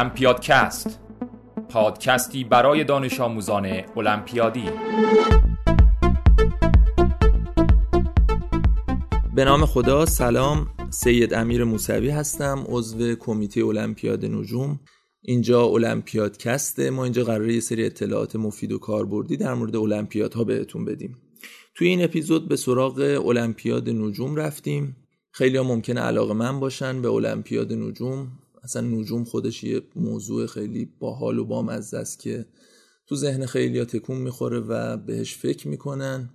المپیادکست پادکستی برای دانش آموزان المپیادی به نام خدا سلام. سید امیر موسوی هستم عضو کمیته المپیاد نجوم. اینجا المپیادکسته ما اینجا قراره یه سری اطلاعات مفید و کاربردی در مورد المپیادها بهتون بدیم. توی این اپیزود به سراغ المپیاد نجوم رفتیم. خیلی ها ممکنه علاقه من باشن به المپیاد نجوم. اصلا نجوم خودش یه موضوع خیلی باحال و بامزه است که تو ذهن خیلی ها تکون می‌خوره و بهش فکر می‌کنن.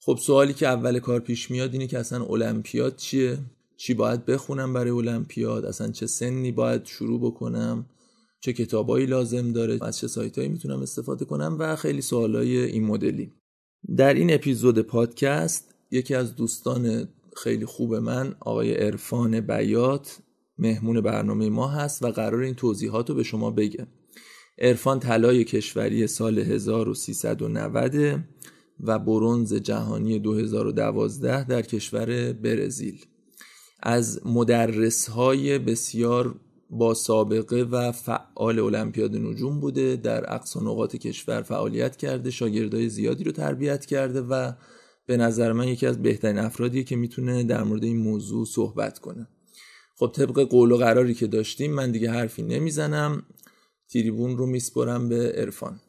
خب سوالی که اول کار پیش میاد اینه که اصلا المپیاد چیه؟ چی باید بخونم برای المپیاد؟ اصلا چه سنی باید شروع بکنم؟ چه کتابایی لازم داره؟ از چه سایتایی می‌تونم استفاده کنم؟ و خیلی سوالای این مدلی. در این اپیزود پادکست یکی از دوستان خیلی خوب من آقای عرفان بیات مهمون برنامه ما هست و قرار این توضیحات رو به شما بگه عرفان طلای کشوری سال 1390 و برونز جهانی 2012 در کشور برزیل. از مدرس های بسیار با سابقه و فعال المپیاد نجوم بوده در اقصا نقاط کشور فعالیت کرده شاگردای زیادی رو تربیت کرده و به نظر من یکی از بهترین افرادیه که می‌تونه در مورد این موضوع صحبت کنه. خب طبق قول و قراری که داشتیم من دیگه حرفی نمی‌زنم. تریبون رو میسپرم به عرفان.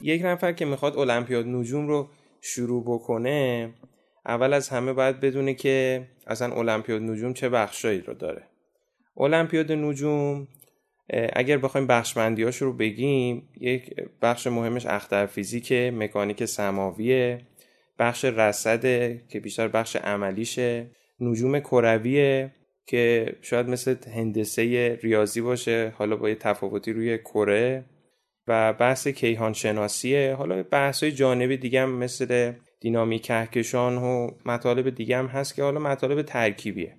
یک نفر که می‌خواد المپیاد نجوم رو شروع بکنه اول از همه باید بدونه که اصلا المپیاد نجوم چه بخشایی رو داره. المپیاد نجوم اگر بخوایم بخشمندیاش رو بگیم یک بخش مهمش اختر فیزیک مکانیک سماویه بخش رصده که بیشتر بخش عملیشه نجوم کرویه که شاید مثل هندسه ریاضی باشه حالا با یه تفاوتی روی کره و بحث کیهان شناسیه حالا بحث های جانبی دیگه هم مثل دینامیک کهکشان و مطالب دیگه هم هست که حالا مطالب ترکیبیه.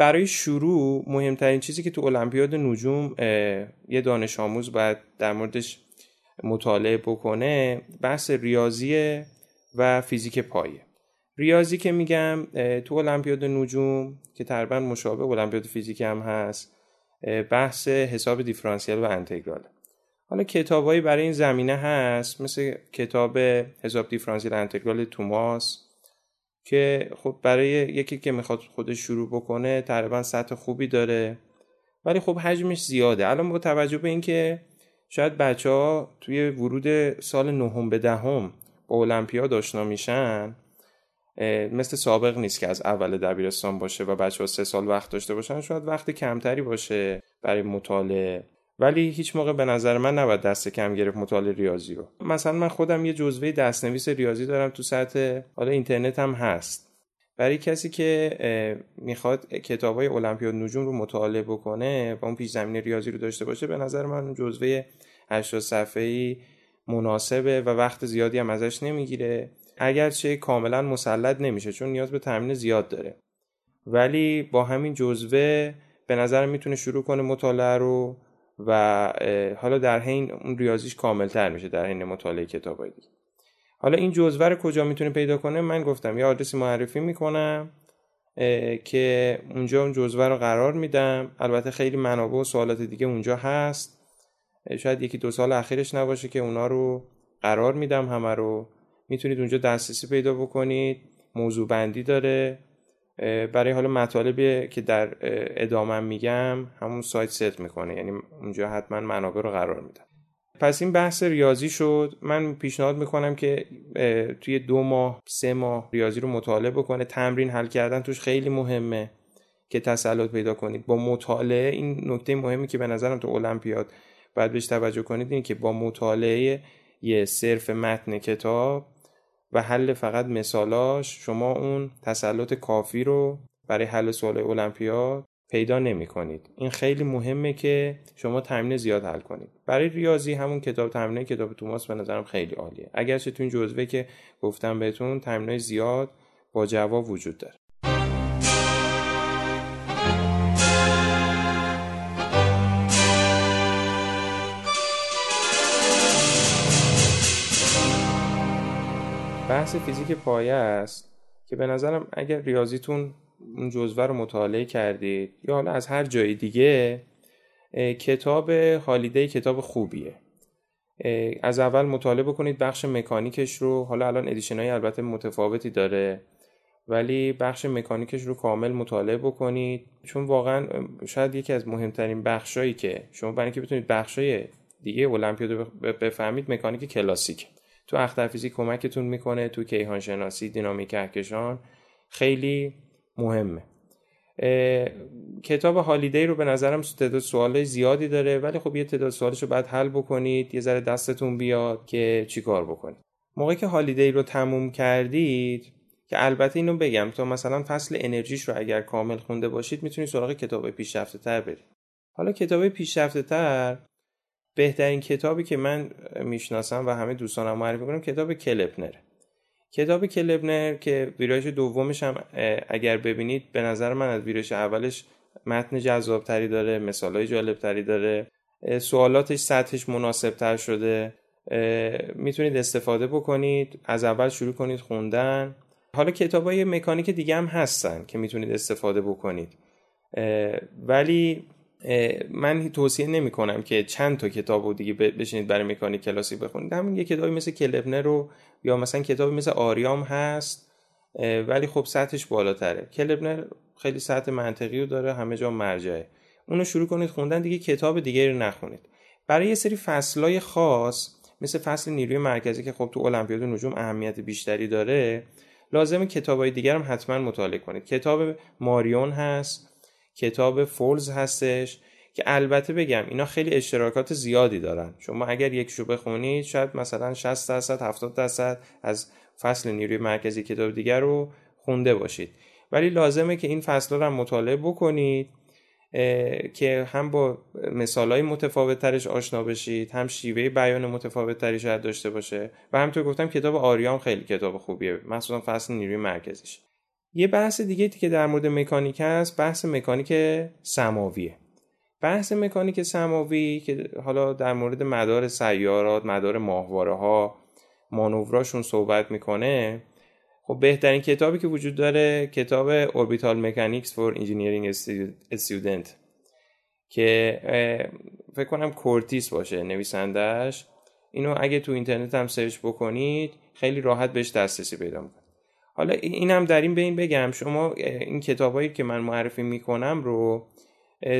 برای شروع مهمترین چیزی که تو المپیاد نجوم یه دانش آموز باید در موردش مطالعه بکنه بحث ریاضی و فیزیک پایه. ریاضی که میگم تو المپیاد نجوم که تقریبا مشابه المپیاد فیزیک هم هست بحث حساب دیفرانسیل و انتگرال. حالا کتابایی برای این زمینه هست مثل کتاب حساب دیفرانسیل انتگرال توماس که خب برای یکی که می‌خواد خودش شروع بکنه تقریبا سطح خوبی داره. ولی خب حجمش زیاده. الان با توجه به اینکه شاید بچه ها توی ورود سال نهم به دهم با المپیاد آشنا میشن مثل سابق نیست که از اول دبیرستان باشه و بچه ها سه سال وقت داشته باشن. شاید وقت کمتری باشه برای مطالعه. ولی هیچ موقع به نظر من نباید دست کم گرفت مطالعه ریاضی رو. مثلا من خودم یه جزوه دستنویس ریاضی دارم تو سطح حالا اینترنت هم هست. برای کسی که می‌خواد کتاب های المپیاد نجوم رو مطالعه بکنه و اون پیش زمین ریاضی رو داشته باشه به نظر من جزوه 80 صفحه‌ای مناسبه و وقت زیادی هم ازش نمی‌گیره. اگرچه کاملا مسلط نمیشه چون نیاز به تمرین زیاد داره. ولی با همین جزوه به نظر می‌تونه شروع کنه مطالعه رو و حالا در حین اون ریاضیش کاملتر میشه در حین مطالعه کتابای دیگه. حالا این جزوه رو کجا می‌تونه پیدا کنه؟ من گفتم یه آدرسی معرفی می‌کنم که اونجا اون جزوه رو قرار میدم. البته خیلی منابع و سوالات دیگه اونجا هست. شاید یکی دو سال اخیرش نباشه که اونا رو قرار میدم همه رو. می‌تونید اونجا دسترسی پیدا بکنید. موضوع بندی داره. برای حالا مطالبی که در ادامه میگم همون سایت ست می‌کنه. یعنی اونجا حتما منابع رو قرار میدم پس این بحث ریاضی شد. من پیشنهاد می‌کنم که توی دو ماه سه ماه ریاضی رو مطالعه بکنه. تمرین حل کردن توش خیلی مهمه که تسلط پیدا کنید. با مطالعه این نکته مهمی که به نظرم تو المپیاد باید بهش توجه کنید این که با مطالعه یه صرف متن کتاب و حل فقط مثالاش شما اون تسلط کافی رو برای حل سوال المپیاد پیدا نمی کنید این خیلی مهمه که شما تمرین زیاد حل کنید. برای ریاضی همون کتاب تمرین کتاب توماس به نظرم خیلی عالیه. اگرچه تو این جزوه که گفتم بهتون تمرین زیاد با جواب وجود داره. بحث فیزیک پایه است که به نظرم اگر ریاضیتون اون جزوه رو مطالعه کردید یا حالا از هر جای دیگه کتاب هالیدی کتاب خوبیه. از اول مطالعه بکنید بخش مکانیکش رو. حالا الان ادیشن های البته متفاوتی داره ولی بخش مکانیکش رو کامل مطالعه بکنید. چون واقعا شاید یکی از مهمترین بخشایی که شما برای اینکه بتونید بخشای دیگه المپیاد رو بفهمید مکانیک کلاسیک تو اخترفیزی کمکتون می‌کنه تو کیهان شناسی دینامیک کهکشان خیلی مهمه. کتاب هالیدی رو به نظرم تعداد سوال زیادی داره ولی خب یه تعداد سوالش رو باید حل بکنید یه ذره دستتون بیاد که چیکار بکنید. موقعی که هالیدی رو تموم کردید که البته اینو بگم تا مثلا فصل انرژیش رو اگر کامل خونده باشید می‌تونید سراغ کتاب پیشرفته تر برید. حالا کتاب پیشرفته تر بهترین کتابی که من می‌شناسم و همه دوستانم معرفی کنم کتاب کلپنر. کتاب کلبنر که ویرایش دومش هم اگر ببینید به نظر من از ویرایش اولش متن جذاب تری داره مثال های جالب تری داره سوالاتش سطحش مناسب تر شده می‌تونید استفاده بکنید از اول شروع کنید خوندن. حالا کتاب های مکانیک دیگه هم هستن که می‌تونید استفاده بکنید. ولی من توصیه نمی کنم که چند تا کتاب رو دیگه بشینید برای مکانیک کلاسیک بخونید. همین یه کتابی مثل کلبنر رو یا مثلا کتابی مثل آریام هست ولی خب سطحش بالاتره. کلبنر خیلی سطح منطقی رو داره همه جا مرجعه. اونو شروع کنید خوندن دیگه کتاب دیگه رو نخونید. برای یه سری فصلای خاص مثل فصل نیروی مرکزی که خب تو المپیاد نجوم اهمیت بیشتری داره لازم کتابای دیگر هم حتما مطالعه کنید. کتاب ماریون هست کتاب فولز هستش که البته بگم اینا خیلی اشتراکات زیادی دارن. شما اگر یکشو بخونید شاید مثلا 60 درصد 70 درصد از فصل نیروی مرکزی کتاب دیگر رو خونده باشید. ولی لازمه که این فصل رو هم مطالعه بکنید که هم با مثال های متفاوت ترش آشنا بشید هم شیوه بیان متفاوت تری شاید داشته باشه. و همطور گفتم کتاب آریام خیلی کتاب خوبیه مخصوصا فصل نیروی مرکزیش. یه بحث دیگه که در مورد مکانیک هست بحث مکانیک سماویه. بحث مکانیک سماوی که حالا در مورد مدار سیارات مدار ماهواره ها مانوراشون صحبت می‌کنه خب بهترین کتابی که وجود داره کتاب Orbital Mechanics for Engineering Students که فکر کنم کورتیس باشه نویسندهش اینو اگه تو اینترنت هم سرچ بکنید خیلی راحت بهش دسترسی پیدا می‌کنید حالا اینم در این بین بگم. شما این کتابایی که من معرفی می‌کنم رو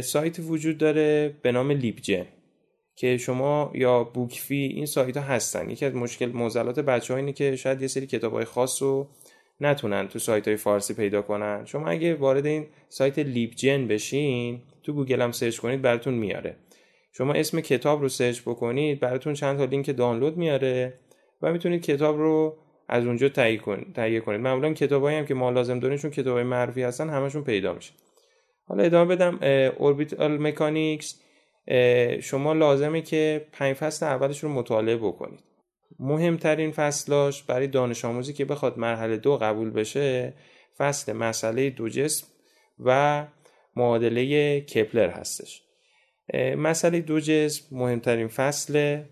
سایت وجود داره به نام Libgen که شما یا BookFi این سایت ها هستن. یکی از مشکل معضلات بچه اینه که شاید یه سری کتاب های خاص رو نتونن تو سایت های فارسی پیدا کنن. شما اگه وارد این سایت Libgen بشین تو گوگل هم سرچ کنید براتون میاره. شما اسم کتاب رو سرچ بکنید براتون چند تا لینک دانلود میاره و می‌تونید کتاب رو از اونجا تهیه کنید کنید. معمولا کتابایی هم که ما لازم داریم چون کتابای معرفی هستن همشون پیدا میشه. حالا ادامه بدم اوربیتال مکانیکس شما لازمه که پنج فصل اولش رو مطالعه بکنید. مهمترین فصلاش برای دانش آموزی که بخواد مرحله دو قبول بشه فصل مسئله دو جسم و معادله کپلر هستش. مسئله دو جسم مهمترین فصل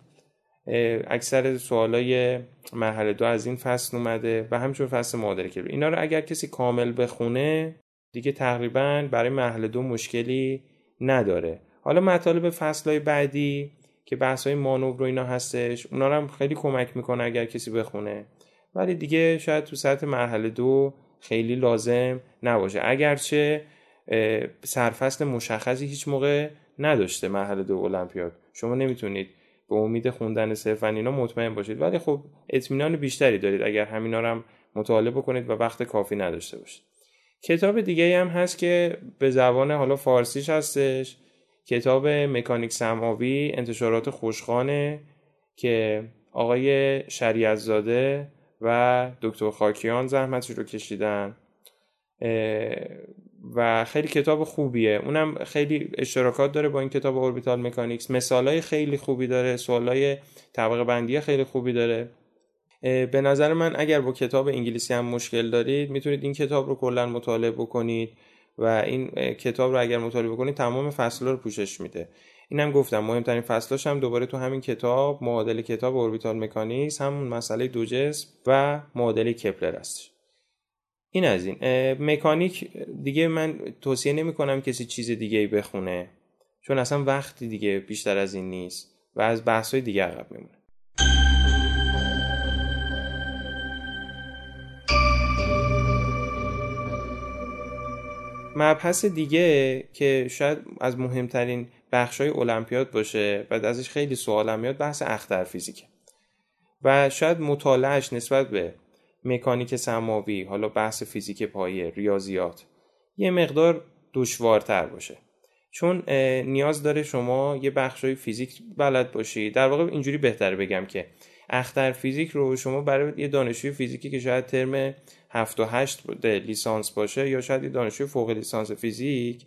اکثر سوالای مرحله دو از این فصل اومده و همچون فصل معادله کپلر اینا رو اگر کسی کامل بخونه دیگه تقریبا برای مرحله دو مشکلی نداره. حالا مطالب فصلهای بعدی که بحث های مانور و اینا هستش اونا رو هم خیلی کمک می‌کنه اگر کسی بخونه. ولی دیگه شاید تو سطح مرحله دو خیلی لازم نباشه. اگرچه سرفصل مشخصی هیچ موقع نداشته مرحله دو المپیاد. شما نمی‌تونید به امید خوندن صرفا اینا مطمئن باشید. ولی خب اطمینان بیشتری دارید. اگر همینا رو هم مطالعه بکنید و وقت کافی نداشته باشید. کتاب دیگه هم هست که به زبان حالا فارسیش هستش. کتاب مکانیک سماوی انتشارات خوشخانه که آقای شریعت زاده و دکتر خاکیان زحمتش رو کشیدن. و خیلی کتاب خوبیه. اونم خیلی اشتراکات داره با این کتاب اوربیتال مکانیکس مثالای خیلی خوبی داره سوالای طبقه بندی خیلی خوبی داره. به نظر من اگر با کتاب انگلیسی هم مشکل دارید می‌تونید این کتاب رو کلا مطالعه بکنید و این کتاب رو اگر مطالعه بکنید تمام فصل رو پوشش میده. اینم گفتم مهمترین فصلاش هم دوباره تو همین کتاب معادل کتاب اوربیتال مکانیکس همون مسئله دو جسم و معادله کپلر هستش. این از این. مکانیک دیگه من توصیه نمی کنم کسی چیز دیگه بخونه چون اصلا وقتی دیگه بیشتر از این نیست و از بحث های دیگه عقب میمونه. مبحث دیگه که شاید از مهمترین بخشای المپیاد باشه و ازش خیلی سوال میاد بحث اختر فیزیکه. و شاید مطالعهش نسبت به مکانیک سماوی حالا بحث فیزیک پایه ریاضیات یه مقدار دشوارتر باشه. چون نیاز داره شما یه بخشای فیزیک بلد باشی. در واقع اینجوری بهتر بگم که اختر فیزیک رو شما برای یه دانشجوی فیزیکی که شاید ترم 7 و 8 لیسانس باشه یا شاید یه دانشجوی فوق لیسانس فیزیک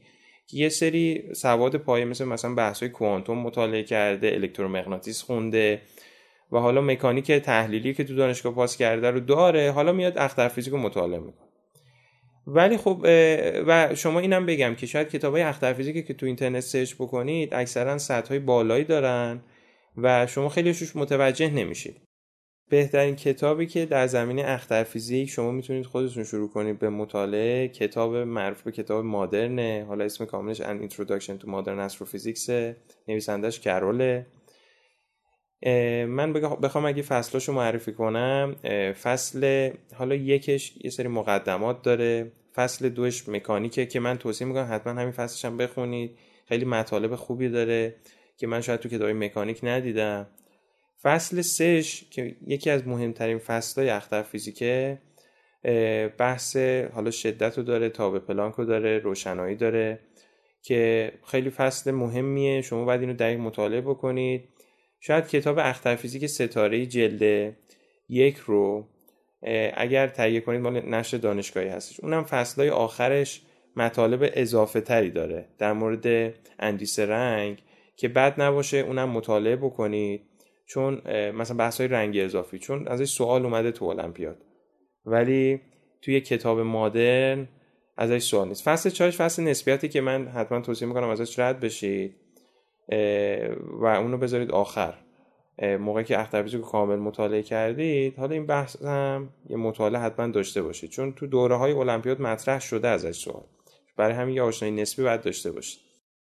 یه سری سواد پایه مثل مثلا بحث کوانتوم مطالعه کرده الکترومغناطیس خونده و حالا مکانیک تحلیلی که تو دانشگاه پاس کرده رو داره حالا میاد اختر فیزیک رو مطالعه می‌کنه. ولی خب و شما اینم بگم که شاید کتاب های اختر فیزیکی که تو اینترنت سرچ بکنید اکثرا سطح های بالایی دارن و شما خیلی شوش متوجه نمیشید. بهترین کتابی که در زمینه اختر فیزیک شما می‌تونید خودتون شروع کنید به مطالعه کتاب معروف به کتاب مادرنه حالا اسم کاملش An Introduction to Modern Astrophysics نویسندش کروله. من بخوام اگه فصلاشو معرفی کنم فصل حالا یکش یه سری مقدمات داره. فصل دوش مکانیکه که من توصیه می‌کنم حتما همین فصلش هم بخونید. خیلی مطالب خوبی داره که من شاید تو کتاب مکانیک ندیدم. فصل سش که یکی از مهمترین فصلهای اختر فیزیکه بحث حالا شدت رو داره تابه پلانک رو داره روشنایی داره که خیلی فصل مهمیه. شما باید اینو دقیق مطالعه بکنید. شاید کتاب اختر فیزیک ستاره جلد یک رو اگر تهیه کنید مال نشر دانشگاهی هستش. اونم فصلهای آخرش مطالب اضافه تری داره. در مورد اندیس رنگ که بد نباشه اونم مطالعه بکنید. چون مثلا بحث های رنگی اضافی. چون ازش سوال اومده تو المپیاد. ولی توی کتاب مادرن ازش سوال نیست. فصل چهارش فصل نسبیتی که من حتما توصیه می‌کنم ازش رد بشید. و اونو بذارید آخر. موقعی که اختربیزی رو کامل مطالعه کردید حالا این بحث هم یه مطالعه حتما داشته باشید. چون تو دوره های المپیاد مطرح شده ازش سوال. برای همین یه آشنایی نسبی باید داشته باشید.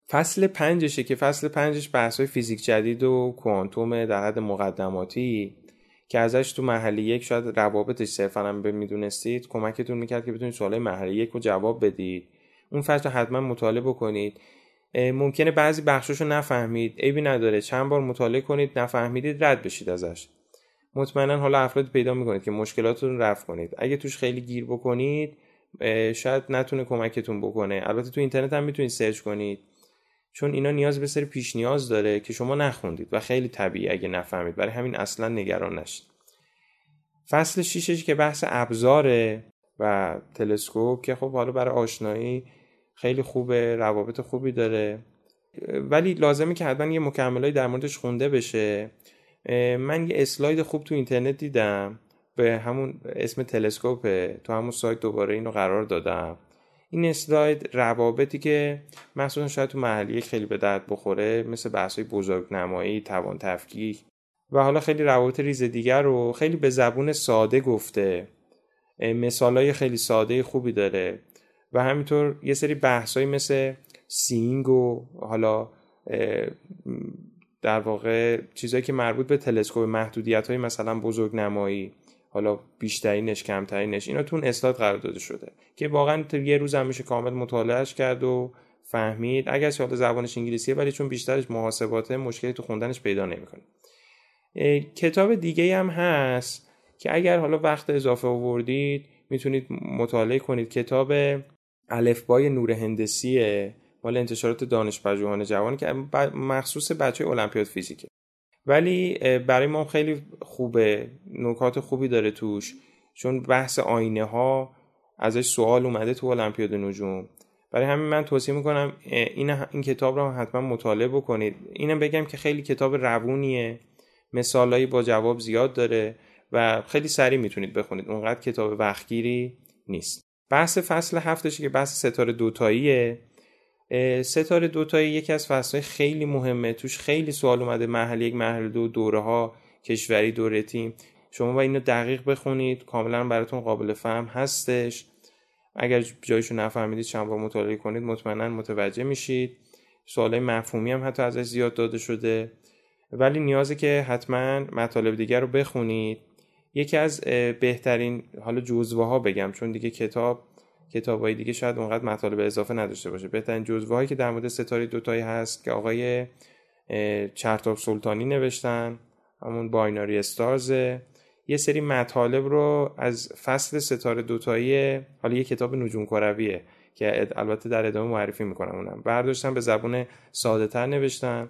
فصل پنجشه که فصل پنجش بحث های فیزیک جدید و کوانتوم در حد مقدماتی که ازش تو محلی یک شاید روابطش صرفا هم به می‌دونستید کمکتون می‌کرد که بتونید سوالای محلی یک رو جواب بدید. اون فصل حتما مطالعه بکنید. ممکنه بعضی بخشاشو نفهمید. عیبی نداره. چند بار مطالعه کنید نفهمیدید رد بشید ازش. مطمئنا حالا افراد پیدا می‌کنید که مشکلاتتون رفع کنید. اگه توش خیلی گیر بکنید شاید نتونه کمکتون بکنه. البته تو اینترنت هم می‌تونید سرچ کنید. چون اینا نیاز به سری پیش نیاز داره که شما نخوندید و خیلی طبیعی اگه نفهمید. برای همین اصلا نگران نشید. فصل شیشش که بحث ابزاره و تلسکوپ که خب حالا برای آشنایی خیلی خوبه روابط خوبی داره. ولی لازمه که حتما یه مکملایی در موردش خونده بشه. من یه اسلاید خوب تو اینترنت دیدم. به همون اسم تلسکوپه تو همون سایت دوباره اینو قرار دادم. این اسلاید روابطی که مخصوصا شاید تو محلی خیلی به درد بخوره مثل بحث های بزرگ نمایی توان تفکیک و حالا خیلی روابط ریز دیگر رو خیلی به زبون ساده گفته. مثال های خیلی ساده خوبی داره. و همینطور یه سری بحثایی مثل سینگ و حالا در واقع چیزهایی که مربوط به تلسکوپ محدودیت های مثلا بزرگ نمایی حالا بیشترینش کمترینش اینا تو اون قرار داده شده که واقعا یه روز هم میشه کامل مطالعهش کرد و فهمید. اگر حالا زبانش انگلیسیه ولی چون بیشترش محاسباته مشکلی تو خوندنش پیدا نمی‌کنه. کتاب دیگه هم هست که اگر حالا وقت اضافه آوردید می‌تونید مطالعه کنید. کتاب الفبای نور هندسیه مال انتشارات دانش پژوهان جوان که مخصوص بچه المپیاد فیزیکه. ولی برای ما خیلی خوبه نکات خوبی داره توش چون بحث آینه ها ازش سوال اومده تو المپیاد نجوم. برای همین من توصیه می‌کنم این, این کتاب رو حتما مطالعه بکنید. اینم بگم که خیلی کتاب روونیه مثالایی با جواب زیاد داره و خیلی سریع می‌تونید بخونید. اونقدر کتاب وقتگیری نیست. بحث فصل هفتشه که بحث ستاره دوتاییه. ستاره دوتایی یکی از فصلهای خیلی مهمه. توش خیلی سوال اومده. محل یک محل دو دوره ها کشوری دوره تیم. شما با اینو دقیق بخونید. کاملا براتون قابل فهم هستش. اگر جایشو نفهمیدید چند بار مطالعه کنید مطمئنا متوجه میشید. سوالای مفهومی هم حتی ازش زیاد داده شده. ولی نیازه که حتما مطالب دیگر رو بخونید. یکی از بهترین حالا جزوه ها بگم چون دیگه کتاب کتاب های دیگه شاید اونقدر مطالب اضافه نداشته باشه. بهترین جزوه هایی که در مورد ستاره دوتایی هست که آقای چرتاب سلطانی نوشتن همون بایناری استارزه یه سری مطالب رو از فصل ستاره دوتایی حالا یه کتاب نجوم کرویه که البته در ادامه معرفی می‌کنم اونم. برداشتن به زبون ساده تر نوشتن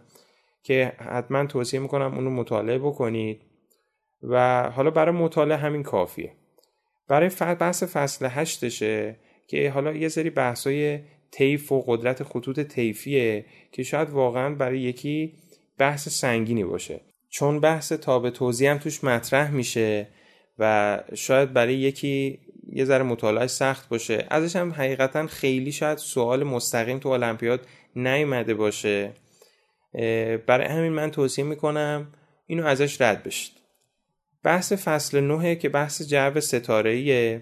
که حتما توصیه می‌کنم اونو مطالعه بکنید. و حالا برای مطالعه همین کافیه. برای بحث فصل هشتشه که حالا یه سری بحثای طیف و قدرت خطوط طیفیه که شاید واقعا برای یکی بحث سنگینی باشه. چون بحث تاب توضیح هم توش مطرح میشه و شاید برای یکی یه ذره مطالعه سخت باشه. ازش هم حقیقتا خیلی شاید سوال مستقیم تو المپیاد نیومده باشه. برای همین من توصیه می‌کنم اینو ازش رد بشید. بحث فصل نوه که بحث جو ستاره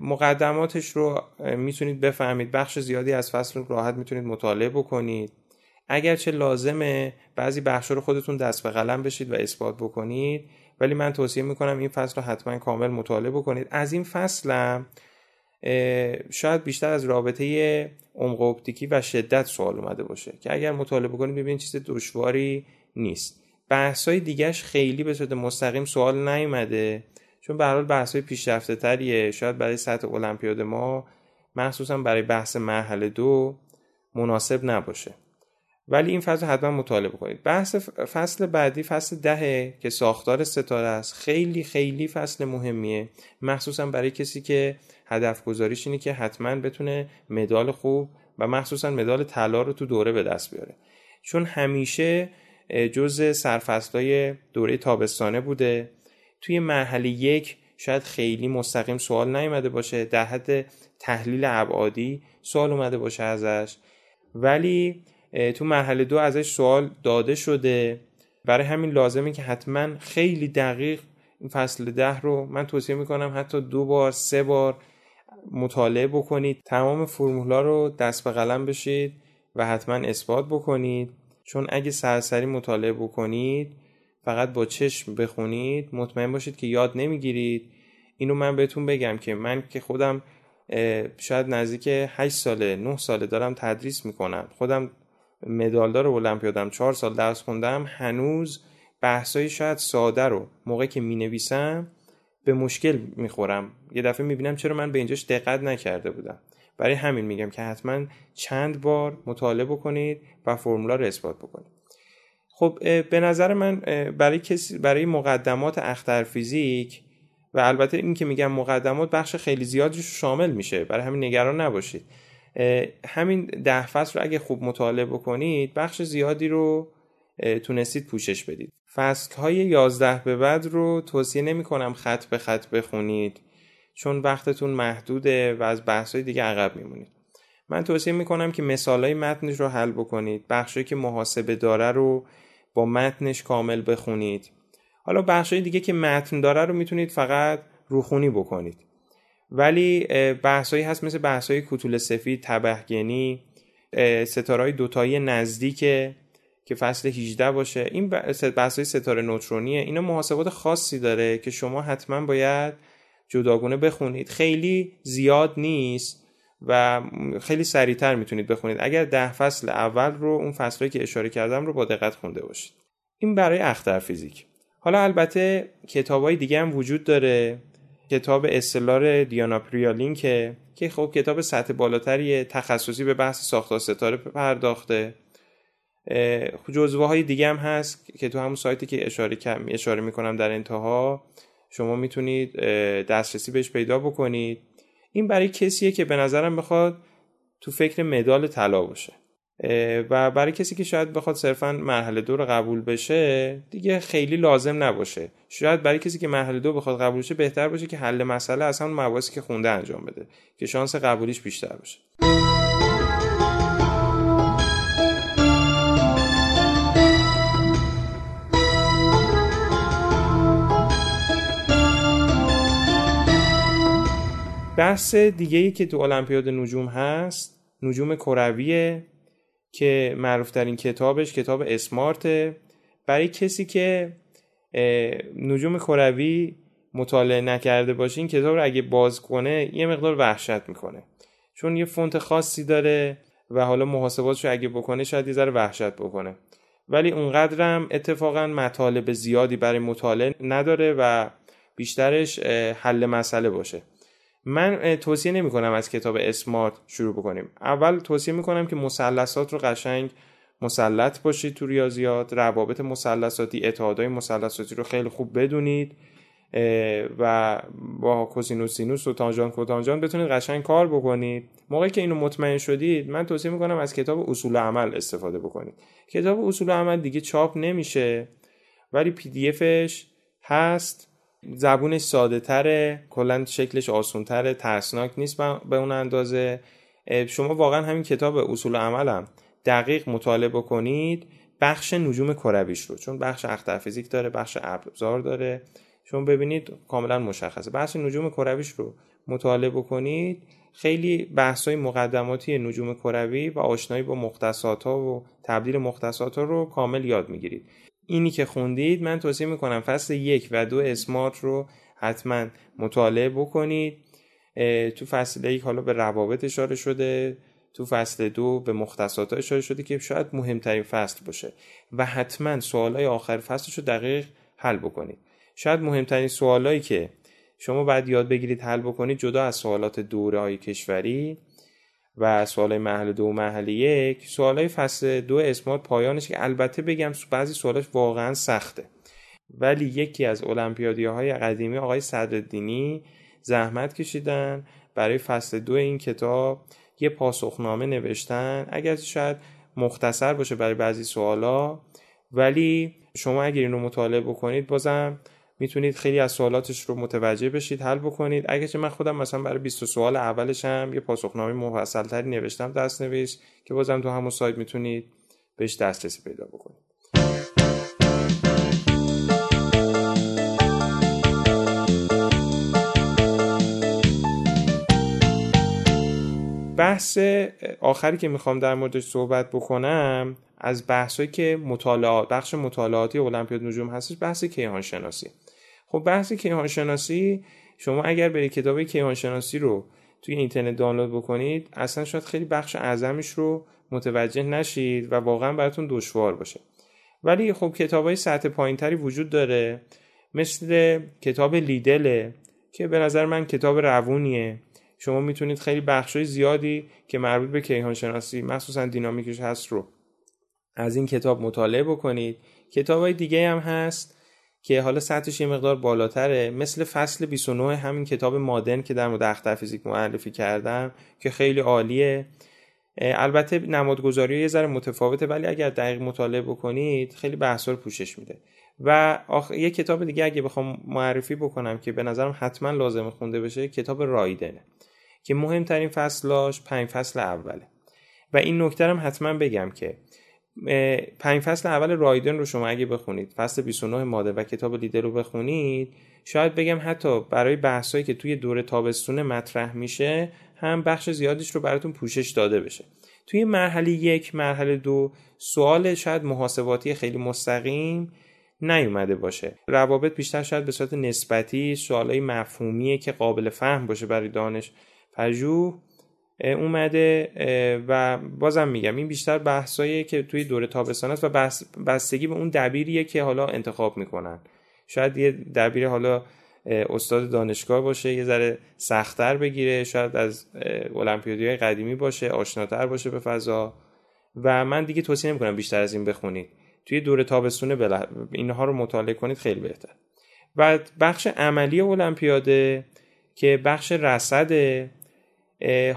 مقدماتش رو می‌تونید بفهمید. بخش زیادی از فصل رو راحت می‌تونید مطالعه بکنید. اگرچه لازمه بعضی بخش رو خودتون دست به قلم بشید و اثبات بکنید. ولی من توصیه می‌کنم این فصل رو حتما کامل مطالعه بکنید. از این فصلم شاید بیشتر از رابطه عمق اپتیکی و شدت سوال اومده باشه که اگر مطالعه بکنید ببینید چیز دشواری نیست. بحثای دیگهش خیلی به صورت مستقیم سوال نیومده. چون به حال بحثای پیشرفته تریه شاید برای سطح المپیاد ما مخصوصا برای بحث مرحله دو مناسب نباشه. ولی این فصل حتما مطالعه کنید. بحث فصل بعدی فصل دهه که ساختار ستاره است خیلی خیلی فصل مهمیه. مخصوصا برای کسی که هدف گذاریش اینه که حتما بتونه مدال خوب و مخصوصا مدال طلا رو تو دوره به دست بیاره. چون همیشه جز سرفصلای دوره تابستانه بوده. توی مرحله یک شاید خیلی مستقیم سوال نیومده باشه. در حد تحلیل ابعادی سوال اومده باشه ازش. ولی تو مرحله دو ازش سوال داده شده. برای همین لازمه که حتما خیلی دقیق این فصل ده رو من توصیه می‌کنم حتی دو بار سه بار مطالعه بکنید. تمام فرمولا رو دست به قلم بشید و حتما اثبات بکنید. چون اگه سرسری مطالعه بکنید فقط با چشم بخونید مطمئن باشید که یاد نمی‌گیرید. اینو من بهتون بگم که من که خودم شاید نزدیک 8 ساله 9 ساله دارم تدریس می‌کنم. خودم مدالدار المپیادم 4 سال درس خوندم. هنوز بحثای شاید ساده رو موقعی که می نویسم به مشکل می‌خورم. یه دفعه می‌بینم چرا من به اینجاش دقت نکرده بودم. برای همین میگم که حتما چند بار مطالعه بکنید و فرمولا رو اثبات بکنید. خب به نظر من برای کسی برای مقدمات اختر فیزیک و البته این که میگم مقدمات بخش خیلی زیادی شامل میشه برای همین نگران نباشید. همین ده فصل رو اگه خوب مطالعه بکنید بخش زیادی رو تونستید پوشش بدید. فصل های 11 به بعد رو توصیه نمی کنم خط به خط بخونید. چون وقتتون محدوده و از بحث های دیگه عقب میمونید. من توصیه می‌کنم که مثال های متنش رو حل بکنید بخشی که محاسبه داره رو با متنش کامل بخونید. حالا بخش های دیگه که متن داره رو می‌تونید فقط روخونی بکنید. ولی بحثایی هست مثل بحثای کوتول سفید تبهگنی ستارهای دوتایی نزدیک که فصل 18 باشه. این بحثای ستاره نوترونیه. اینا محاسبات خاصی داره که شما حتما باید جداگونه بخونید. خیلی زیاد نیست و خیلی سریعتر می‌تونید بخونید. اگر ده فصل اول رو اون فصلهایی که اشاره کردم رو با دقت خونده باشید. این برای اختر فیزیک. حالا البته کتاب های دیگه هم وجود داره. کتاب استلار دیانا پریالین که که خب کتاب سطح بالاتری تخصصی به بحث ساختار ستاره پرداخته. جزوه های دیگه هم هست که تو همون سایتی که اشاره اشاره می‌کنم در انتها. شما می‌تونید دسترسی بهش پیدا بکنید. این برای کسیه که به نظرم بخواد تو فکر مدال طلا باشه. و برای کسی که شاید بخواد صرفا مرحله دو رو قبول بشه دیگه خیلی لازم نباشه. شاید برای کسی که مرحله دو بخواد قبول بشه بهتر باشه که حل مسئله از همون که خونده انجام بده که شانس قبولیش بیشتر باشه. بحث دیگه ای که تو المپیاد نجوم هست نجوم کرویه که معروف ترین کتابش کتاب اسمارته. برای کسی که نجوم کروی مطالعه نکرده باشه این کتاب رو اگه باز کنه یه مقدار وحشت می‌کنه. چون یه فونت خاصی داره و حالا محاسباتش رو اگه بکنه شاید یه ذره وحشت بکنه. ولی اونقدرم اتفاقا مطالب زیادی برای مطالعه نداره و بیشترش حل مسئله باشه. من توصیه نمی کنم از کتاب اسمارت شروع بکنیم. اول توصیه می کنم که مثلثات رو قشنگ مسلط باشید تو ریاضیات روابط مثلثاتی اتحادهای مثلثاتی رو خیلی خوب بدونید و با کوسینوس سینوس و تانژان کوتانژان بتونید قشنگ کار بکنید. موقعی که اینو مطمئن شدید من توصیه می‌کنم از کتاب اصول عمل استفاده بکنید. کتاب اصول عمل دیگه چاپ نمیشه ولی پی دی افش هست. زبونش ساده تره کلا شکلش آسون تره ترسناک نیست به اون اندازه. شما واقعا همین کتاب اصول عملم دقیق مطالعه بکنید بخش نجوم کرویش رو چون بخش اختر فیزیک داره بخش ابزار داره. شما ببینید کاملا مشخصه. بحث نجوم کرویش رو مطالعه بکنید خیلی بحث های مقدماتی نجوم کروی و آشنایی با مختصات ها و تبدیل مختصات ها رو کامل یاد می‌گیرید. اینی که خوندید من توصیه می‌کنم فصل یک و دو اسمارت رو حتما مطالعه بکنید. تو فصل یک حالا به روابط اشاره شده تو فصل دو به مختصات اشاره شده که شاید مهمترین فصل باشه و حتما سوال های آخر فصلش رو دقیق حل بکنید. شاید مهمترین سوالایی که شما باید یاد بگیرید حل بکنید جدا از سوالات دوره های کشوری و سوال محل دو و محل یک سوال فصل دو اسمات پایانش که البته بگم بعضی سوالاش واقعا سخته. ولی یکی از المپیادی های قدیمی آقای صدرالدینی زحمت کشیدن برای فصل دو این کتاب یه پاسخنامه نوشتن. اگر شاید مختصر باشه برای بعضی سوالا. ولی شما اگر این مطالعه بکنید بازم می‌تونید خیلی از سوالاتش رو متوجه بشید حل بکنید. اگرچه من خودم مثلا برای 20 سوال اولش هم یه پاسخنامه مفصل تری نوشتم دست نویس که بازم تو همون سایت می‌تونید بهش دسترسی پیدا بکنید. بحث آخری که می‌خوام در موردش صحبت بکنم از بحثایی که مطالعات بخش مطالعاتی المپیاد نجوم هستش بحث کیهان شناسی خب بحث کیهان شناسی شما اگر برید کتاب کیهان شناسی رو توی اینترنت دانلود بکنید اصلا شاید خیلی بخش اعظمش رو متوجه نشید و واقعا براتون دشوار باشه. ولی خب کتاب های سطح پایینتری وجود داره مثل کتاب لیدله که به نظر من کتاب روونیه. شما می‌تونید خیلی بخشای زیادی که مربوط به کیهان شناسی مخصوصا دینامیکش هست رو از این کتاب مطالعه بکنید. کتاب های دیگه هم هست. که حالا سطحش یه مقدار بالاتره. مثل فصل 29 همین کتاب مادرن که در مورد اختر فیزیک معرفی کردم که خیلی عالیه. البته نمادگذاری یه ذره متفاوته ولی اگر دقیق مطالعه بکنید خیلی بحثا رو پوشش میده. و آخ... یه کتاب دیگه اگه بخوام معرفی بکنم که به نظرم حتما لازم خونده بشه کتاب رایدنه که مهمترین فصلاش پنج فصل اوله. و این نکته هم حتما بگم که پنج فصل اول رایدن رو شما اگه بخونید فصل 29 ماده و کتاب لیدر رو بخونید شاید بگم حتی برای بحثایی که توی دوره تابستون مطرح میشه هم بخش زیادیش رو براتون پوشش داده بشه. توی مرحله یک مرحله دو سوال شاید محاسباتی خیلی مستقیم نیومده باشه. روابط بیشتر شاید به صورت نسبتی سوالای مفهومیه که قابل فهم باشه برای دانش پژوه اومده و بازم میگم این بیشتر بحثایی که توی دوره تابستان است و بستگی به اون دبیریه که حالا انتخاب می‌کنن. شاید یه دبیر حالا استاد دانشگاه باشه یه ذره سختتر بگیره شاید از المپیادی قدیمی باشه آشناتر باشه به فضا. و من دیگه توصیه نمی‌کنم بیشتر از این بخونید. توی دوره تابستونه بله اینها رو مطالعه کنید خیلی بهتر و بخش عملی المپیاده که بخش رصد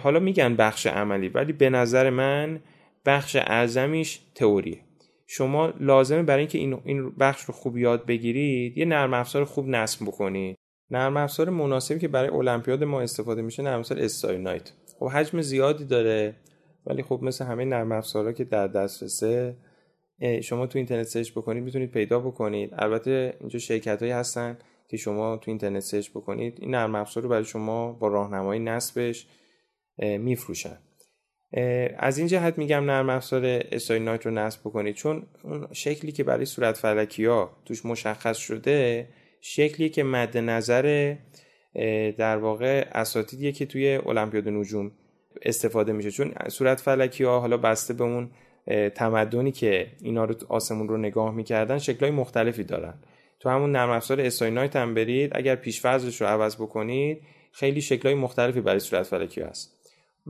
حالا میگن بخش عملی ولی به نظر من بخش اعظمیش تئوریه. شما لازمه برای اینکه این این بخش رو خوب یاد بگیرید یه نرم افزار خوب نصب بکنید. نرم افزار مناسبی که برای المپیاد ما استفاده میشه نرم افزار Starry Night خب حجم زیادی داره ولی خب مثل همه نرم افزارها که در دسترسه شما تو اینترنت سرچ بکنید می‌تونید پیدا بکنید. البته اینجا شرکت هایی هستن که شما تو اینترنت سرچ بکنید. این نرم افزار رو برای شما با راهنمای نصبش میفروشن. از این جهت میگم نرم افزار Starry Night رو نصب بکنید. چون اون شکلی که برای صورت فلکی ها توش مشخص شده شکلی که مد نظر در واقع اساتیدیه که توی المپیاد نجوم استفاده میشه. چون صورت فلکی ها حالا بسته به اون تمدنی که اینا رو آسمون رو نگاه می‌کردن شکلهای مختلفی دارن. تو همون نرم افزار استای نایت هم برید. اگر پیش رو عوض بکنید خیلی شکلهای مختلفی برای صورت فلکی هست.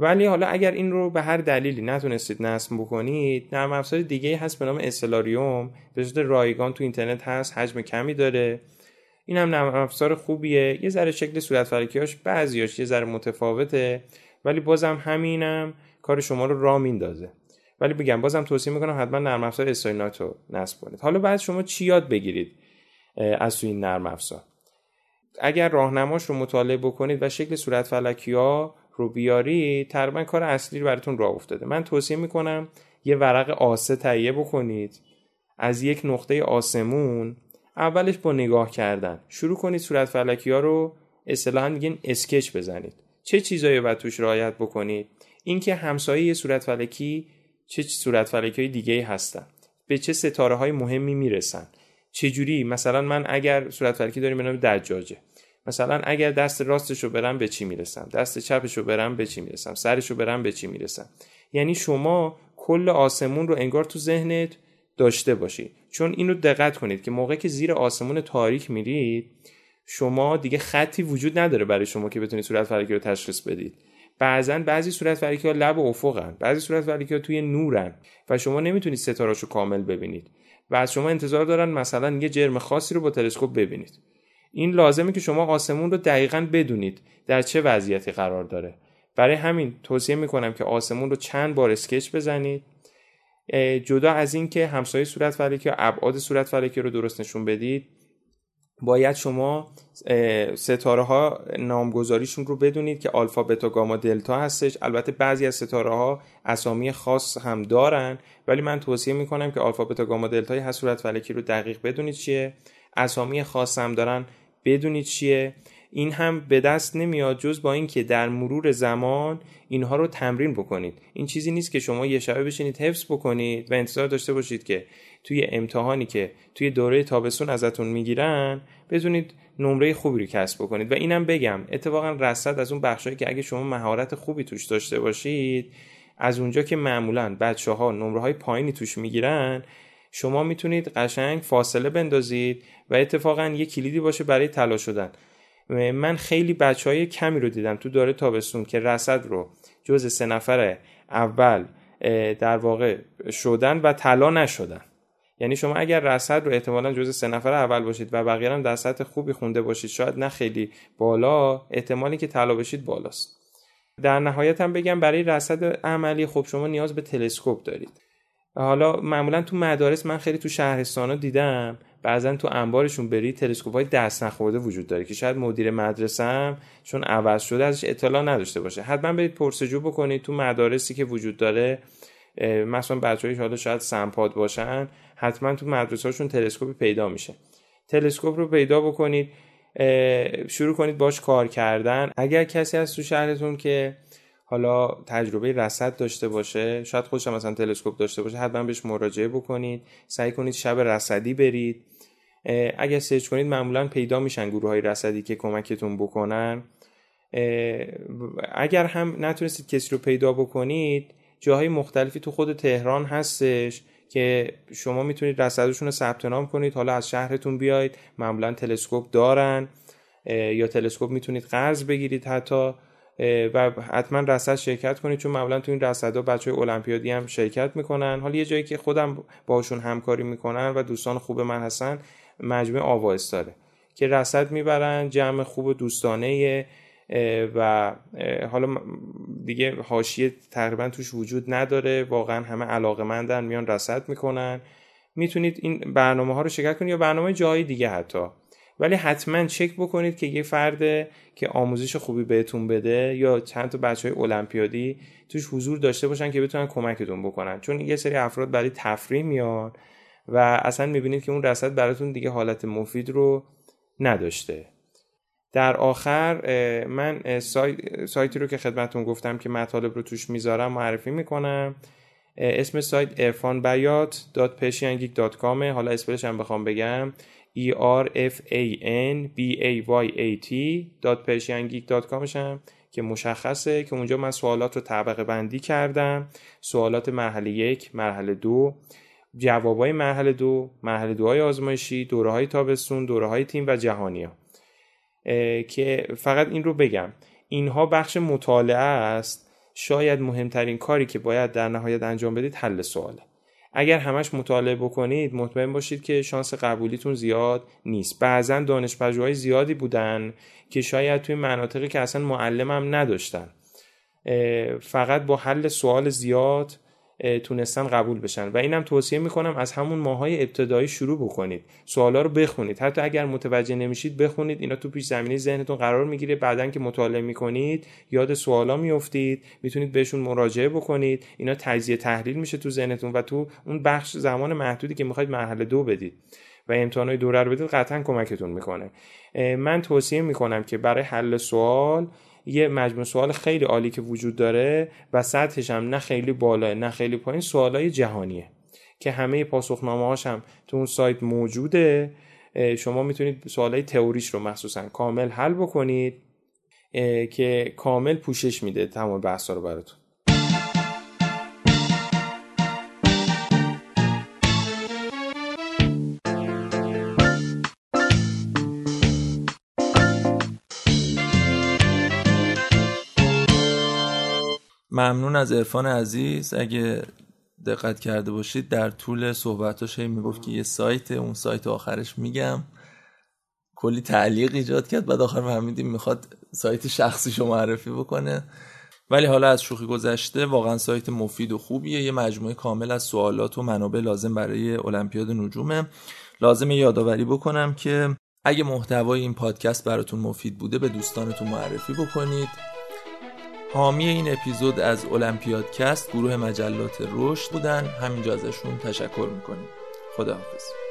ولی حالا اگر این رو به هر دلیلی نتونستید نصب بکنید نرم افزار دیگه هست به نام اسلاریوم به صورت رایگان تو اینترنت هست حجم کمی داره. این هم نرم افزار خوبیه. یه ذره شکل صورت فلکیاش بعضیاش یه ذره متفاوته. ولی بازم همینم کار شما رو را میندازه. ولی بگم بازم توصیه می‌کنم حتما نرم افزار استاینات رو نصب کنید. حالا بعد شما چی یاد بگیرید از تو این نرم افزار؟ اگر راهنماش رو مطالعه بکنید و شکل صورت فلکی ها رو بیاری تقریبا کار اصلی رو براتون راه افتاده. من توصیه می‌کنم یه ورق آسه تهیه بکنید. از یک نقطه آسمون اولش با نگاه کردن. شروع کنید صورت فلکی ها رو اصطلاحا میگن اسکچ بزنید. چه چیزایی باید توش رعایت بکنید؟ اینکه همسایه صورت فلکی چه صورت فلکی های دیگه هستن. به چه ستاره های مهمی می‌رسن. چجوری؟ مثلا من اگر صورت فلکی داریم به نام دجاجه. مثلا اگر دست راستش رو برم به چی می‌رسم؟ دست چپش رو برم به چی می‌رسم؟ سرش رو برم به چی می‌رسم؟ یعنی شما کل آسمون رو انگار تو ذهنت داشته باشید چون اینو دقت کنید که موقعی که زیر آسمون تاریک میرید شما دیگه خطی وجود نداره برای شما که بتونید صورت فلکی رو تشخیص بدید. بعضا بعضی صورت فلکی ها لب و افقن بعضی صورت فلکی ها توی نورن و شما نمی‌تونید ستاراشو کامل ببینید. و از شما انتظار دارن مثلا یه جرم خاصی رو با تلسکوپ ببینید. این لازمه که شما آسمون رو دقیقا بدونید در چه وضعیتی قرار داره. برای همین توصیه می‌کنم که آسمون رو چند بار اسکچ بزنید. جدا از این که همسایه صورت فلکی یا ابعاد صورت فلکی رو درست نشون بدید باید شما ستاره ها نامگذاریشون رو بدونید که آلفا بتا گاما دلتا هستش. البته بعضی از ستاره ها اسامی خاص هم دارن ولی من توصیه می‌کنم که آلفا بتا گاما دلتای هر صورت فلکی رو دقیق بدونید چیه. اسامی خاص هم دارن. بدونید چیه؟ این هم به دست نمیاد جز با اینکه در مرور زمان اینها رو تمرین بکنید. این چیزی نیست که شما یه شبه بشینید حفظ بکنید و انتظار داشته باشید که توی امتحانی که توی دوره تابستون ازتون می‌گیرن بدونید نمره خوبی رو کسب بکنید. و اینم بگم اتفاقا رصد از اون بخشایی که اگه شما مهارت خوبی توش داشته باشید از اونجا که معمولا بچه ها نمره های پایینی توش می‌گیرن شما می‌تونید قشنگ فاصله بندازید و اتفاقا یه کلیدی باشه برای طلا شدن. من خیلی بچه های کمی رو دیدم تو داره تابستون که رصد رو جز سه نفر اول در واقع شدن و طلا نشدن. یعنی شما اگر رصد رو احتمالا جز سه نفر اول باشید و بقیه هم در سطح خوبی خونده باشید شاید نه خیلی بالا احتمالی که طلا بشید بالاست. در نهایت هم بگم برای رصد عملی خب شما نیاز به تلسکوپ دارید. حالا معمولا تو مدارس من خیلی تو شهرستان ها دیدم بعضا تو انبارشون بری تلسکوپ های دست نخورده وجود داره که شاید مدیر مدرسه چون عوض شده ازش اطلاع نداشته باشه. حتما برید پرسجو بکنید تو مدارسی که وجود داره مثلا بچه‌های حالا شاید سمپاد باشن حتما تو مدرسه‌هاشون تلسکوپی پیدا میشه. تلسکوپ رو پیدا بکنید شروع کنید باش کار کردن. اگر کسی از تو شهرتون که حالا تجربه رصد داشته باشه شاید خودش مثلا تلسکوپ داشته باشه حتما بهش مراجعه بکنید. سعی کنید شب رصدی برید. اگر سرچ کنید معمولا پیدا میشن گروه های رصدی که کمکتون بکنن. اگر هم نتونستید کسی رو پیدا بکنید جاهای مختلفی تو خود تهران هستش که شما می‌تونید رصدشون رو ثبت نام کنید. حالا از شهرتون بیاید معمولا تلسکوپ دارن. یا تلسکوپ می‌تونید قرض بگیرید حتی. و حتما رصد شرکت کنید چون معمولا تو این رصدها بچه المپیادی هم شرکت می‌کنن. حالا یه جایی که خودم باشون همکاری می‌کنن و دوستان خوب من هستن مجموعه آوا داره که رصد می‌برن جمع خوب دوستانه و حالا دیگه حاشیه تقریبا توش وجود نداره. واقعا همه علاقه مندن میان رصد می‌کنن. می‌تونید این برنامه ها رو شرکت کنید یا برنامه جایی دیگه حتی. ولی حتما چک بکنید که یه فرد که آموزش خوبی بهتون بده یا چند تا بچه های المپیادی توش حضور داشته باشن که بتونن کمکتون بکنن. چون یه سری افراد برای تفریح میان و اصلا می‌بینید که اون رصد براتون دیگه حالت مفید رو نداشته. در آخر من سایتی رو که خدمتون گفتم که مطالب رو توش می‌ذارم معرفی می‌کنم. اسم سایت ارفانبیات.persiangeek.com حالا اسپلش هم بخوام بگم. E r f a n b a y a t persiangeek.com که مشخصه که اونجا من سوالات رو طبقه بندی کردم. سوالات مرحله یک مرحله دو. جوابای مرحله دو مرحله دوهای آزمایشی دوره های تابستون دوره های تیم و جهانی ها. که فقط این رو بگم. اینها بخش مطالعه است. شاید مهمترین کاری که باید در نهایت انجام بدید حل سواله. اگر همش مطالعه بکنید مطمئن باشید که شانس قبولیتون زیاد نیست. بعضا دانش پژوهای زیادی بودن که شاید توی مناطقی که اصلا معلم هم نداشتن فقط با حل سوال زیاد تونستن قبول بشن. و اینم توصیه می‌کنم از همون ماهای ابتدایی شروع بکنید. سوالا رو بخونید. حتی اگر متوجه نمیشید بخونید. اینا تو پیش زمینه ذهنتون قرار می‌گیره. بعدا که مطالعه می‌کنید یاد سوالا میافتید. می‌تونید بهشون مراجعه بکنید. اینا تجزیه تحلیل میشه تو ذهنتون و تو اون بخش زمان محدودی که می‌خواید مرحله دو بدید و امتحانات دوره رو بدید قطعا کمکتون می‌کنه. من توصیه می‌کنم که برای حل سوال یه مجموع سوال خیلی عالی که وجود داره و سطحش هم نه خیلی بالا نه خیلی پایین سوالای جهانیه که همه پاسخنامه هاش هم تو اون سایت موجوده. شما می‌تونید سوالای تئوریش رو مخصوصا کامل حل بکنید که کامل پوشش میده تمام بحثا رو براتون. ممنون از عرفان عزیز. اگه دقت کرده باشید در طول صحبتاش هی می‌گفت که یه سایت اون سایت آخرش میگم. کلی تعلیق ایجاد کرد. بعد آخر فهمیدیم می‌خواد سایت شخصیشو معرفی بکنه. ولی حالا از شوخی گذشته واقعا سایت مفید و خوبیه. یه مجموعه کامل از سوالات و منابع لازم برای المپیاد نجومه. لازم یادآوری بکنم که اگه محتوای این پادکست براتون مفید بوده به دوستانتون معرفی بکنید. حامی این اپیزود از المپیادکست گروه مجلات رشد بودن. همینجا ازشون تشکر می‌کنیم. خداحافظ.